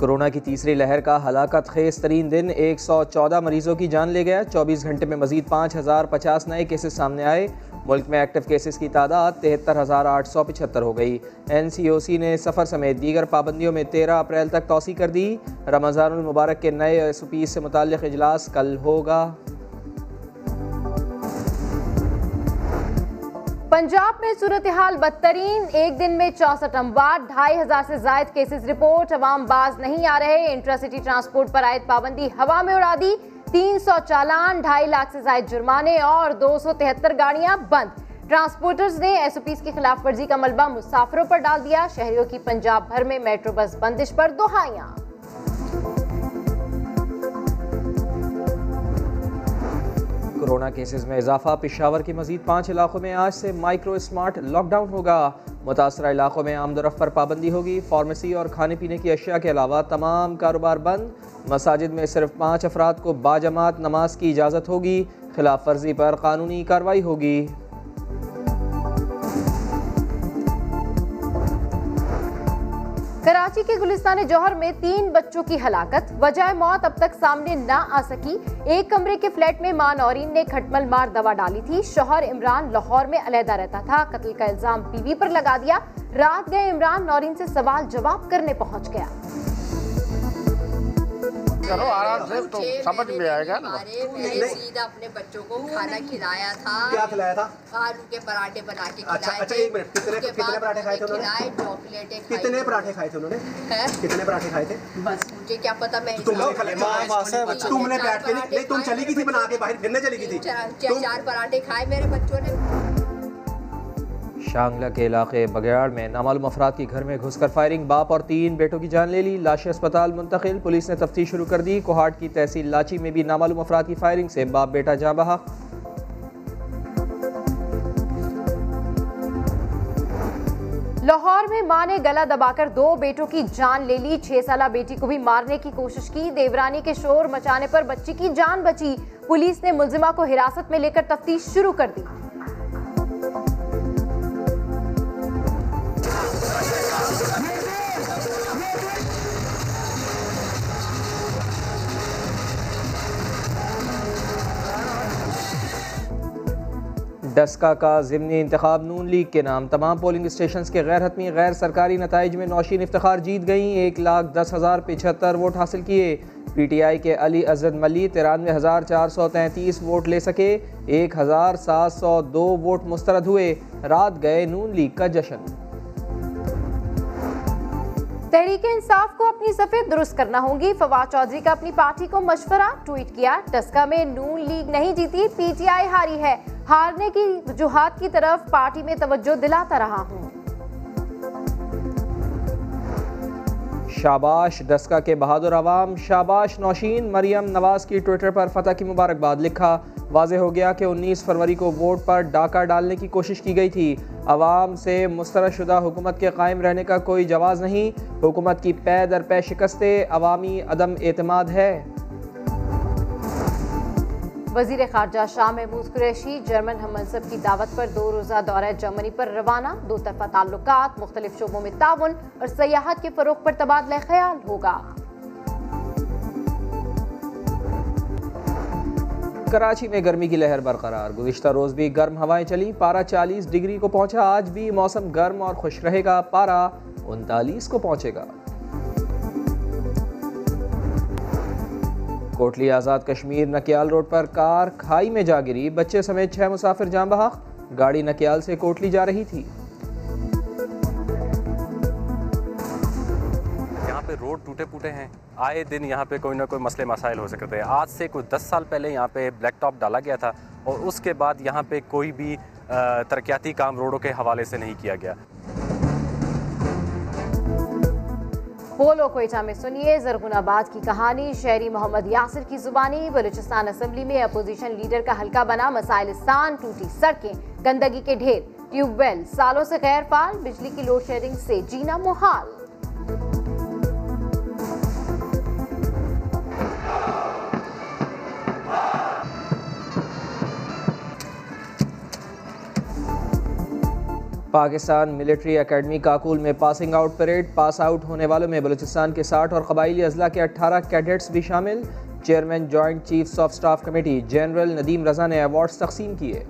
Corona کی تیسری لہر کا ہلاکت خیز ترین دن، ایک سو چودہ مریضوں کی جان لے گیا۔ چوبیس گھنٹے میں مزید پانچ ہزار پچاس نئے کیسز سامنے آئے۔ ملک میں ایکٹیو کیسز کی تعداد تہتر ہزار آٹھ سو پچھتر ہو گئی۔ این سی او سی نے سفر سمیت دیگر پابندیوں میں تیرہ اپریل تک توسیع کر دی۔ رمضان المبارک کے نئے ایس او پیز سے متعلق اجلاس کل ہوگا۔ پنجاب میں صورتحال بدترین، ایک دن میں چونسٹھ اموات، ڈھائی ہزار سے زائد کیسز رپورٹ، عوام باز نہیں آ رہے۔ انٹرسٹی ٹرانسپورٹ پر عائد پابندی، ہوا میں اڑا دی۔ تین سو چالان، ڈھائی لاکھ سے زائد جرمانے اور دو سو تہتر گاڑیاں بند۔ ٹرانسپورٹرز نے ایس او پیز کی خلاف ورزی کا ملبہ مسافروں پر ڈال دیا۔ شہریوں کی پنجاب بھر میں میٹرو بس بندش پر دہائیاں۔ کورونا کیسز میں اضافہ۔ پشاور کے مزید پانچ علاقوں میں آج سے مائکرو اسمارٹ لاک ڈاؤن ہوگا۔ متاثرہ علاقوں میں آمد و رفت پر پابندی ہوگی۔ فارمیسی اور کھانے پینے کی اشیاء کے علاوہ تمام کاروبار بند۔ مساجد میں صرف پانچ افراد کو باجماعت نماز کی اجازت ہوگی۔ خلاف ورزی پر قانونی کارروائی ہوگی۔ کراچی کے گلستان جوہر میں تین بچوں کی ہلاکت۔ وجہ موت اب تک سامنے نہ آ سکی۔ ایک کمرے کے فلیٹ میں ماں نورین نے کھٹمل مار دوا ڈالی تھی۔ شوہر عمران لاہور میں علیحدہ رہتا تھا۔ قتل کا الزام بیوی پر لگا دیا۔ رات گئے عمران، نورین سے سوال جواب کرنے پہنچ گیا۔ کرو آرام سے تو سمجھ میں آئے گا نا۔ میں نے سیدھا اپنے بچوں کو کھانا کھلایا تھا۔ کیا کھلایا تھا؟ آلو کے پراٹھے بنا کے اچھا کھلائے اچھا ایک منٹ کتنے کتنے پراٹھے کھائے تھے انہوں کھلائے نے چاکلیٹیں کتنے پراٹھے کھائے تھے انہوں نے؟ کتنے پراٹھے کھائے تھے؟ بس مجھے کیا پتا میں تم نے کھلائے تم نے بیٹھ کے نہیں تم چلی گئی تھی بنا کے باہر پھرنے چلی گئی تھی۔ چار پراٹھے کھائے میرے بچوں نے۔ شانگلہ کے علاقے بگیاڑ میں نامعلوم افراد کی گھر میں گھس کر فائرنگ، باپ اور تین بیٹوں کی جان لے لی۔ لاشیں اسپتال منتقل، پولیس نے تفتیش شروع کر دی۔ کوہاٹ کی تحصیل لاچی میں بھی نامعلوم افراد کی فائرنگ سے باپ، بیٹا جاں بحق لاہور میں ماں نے گلا دبا کر دو بیٹوں کی جان لے لی۔ چھ سالہ بیٹی کو بھی مارنے کی کوشش کی۔ دیورانی کے شور مچانے پر بچی کی جان بچی۔ پولیس نے ملزمہ کو حراست میں لے کر تفتیش شروع کر دی۔ ڈسکا کا ضمنی انتخاب نون لیگ کے نام، تمام پولنگ اسٹیشنز کے غیر حتمی، غیر سرکاری نتائج میں نوشین افتخار جیت گئیں۔ ایک لاکھ دس ہزار پچہتر ووٹ حاصل کیے۔ پی ٹی آئی کے علی ازد ملی ترانوے ہزار چار سو تینتیس ووٹ لے سکے۔ ایک ہزار سات سو دو ووٹ مسترد ہوئے۔ رات گئے نون لیگ کا جشن۔ تحریک انصاف کو اپنی صفحے درست کرنا ہوں گی فواد چودھری کا اپنی پارٹی کو مشورہ ٹویٹ کیا۔ ٹسکا میں نون لیگ نہیں جیتی، پی ٹی آئی ہاری ہے۔ ہارنے کی وجوہات کی طرف پارٹی میں توجہ دلاتا رہا ہوں۔ شاباش ڈسکا کے بہادر عوام، شاباش نوشین مریم نواز کی ٹویٹر پر فتح کی مبارکباد لکھا۔ واضح ہو گیا کہ انیس فروری کو ووٹ پر ڈاکہ ڈالنے کی کوشش کی گئی تھی۔ عوام سے مسترد شدہ حکومت کے قائم رہنے کا کوئی جواز نہیں۔ حکومت کی پے در پے شکستیں عوامی عدم اعتماد ہے۔ وزیر خارجہ شاہ محمود قریشی، جرمن ہم منصب کی دعوت پر دو روزہ دورہ جرمنی پر روانہ۔ دو طرفہ تعلقات، مختلف شعبوں میں تعاون اور سیاحت کے فروغ پر تبادلہ خیال ہوگا۔ کراچی میں گرمی کی لہر برقرار۔ گزشتہ روز بھی گرم ہوائیں چلی پارا چالیس ڈگری کو پہنچا، آج بھی موسم گرم اور خوش رہے گا۔ پارا انتالیس کو پہنچے گا۔ کوٹلی آزاد کشمیر نکیال روڈ پر کار کھائی میں جا گری، بچے سمیت چھ مسافر جاں بحق گاڑی نکیال سے کوٹلی جا رہی تھی۔ یہاں پہ روڈ ٹوٹے پوٹے ہیں۔ آئے دن یہاں پہ کوئی نہ کوئی مسئلے مسائل ہو سکتے ہیں۔ آج سے کوئی دس سال پہلے یہاں پہ بلیک ٹاپ ڈالا گیا تھا اور اس کے بعد یہاں پہ کوئی بھی ترقیاتی کام روڈوں کے حوالے سے نہیں کیا گیا۔ پولو کوئٹہ میں سنیے زرغن آباد کی کہانی، شہری محمد یاسر کی زبانی، بلوچستان اسمبلی میں اپوزیشن لیڈر کا حلقہ بنا مسائلستان ٹوٹی سڑکیں، گندگی کے ڈھیر، ٹیوب ویل، سالوں سے غیر فعال، بجلی کی لوڈ شیڈنگ سے جینا محال۔ پاکستان ملٹری اکیڈمی کاکول میں passing out parade, pass out ہونے والوں میں بلوچستان کے ساٹھ اور قبائلی اضلاع کے اٹھارہ کیڈٹس بھی شامل۔ Chairman, joint chiefs of staff committee, general Nadeem Raza نے ایوارڈز تقسیم کیے۔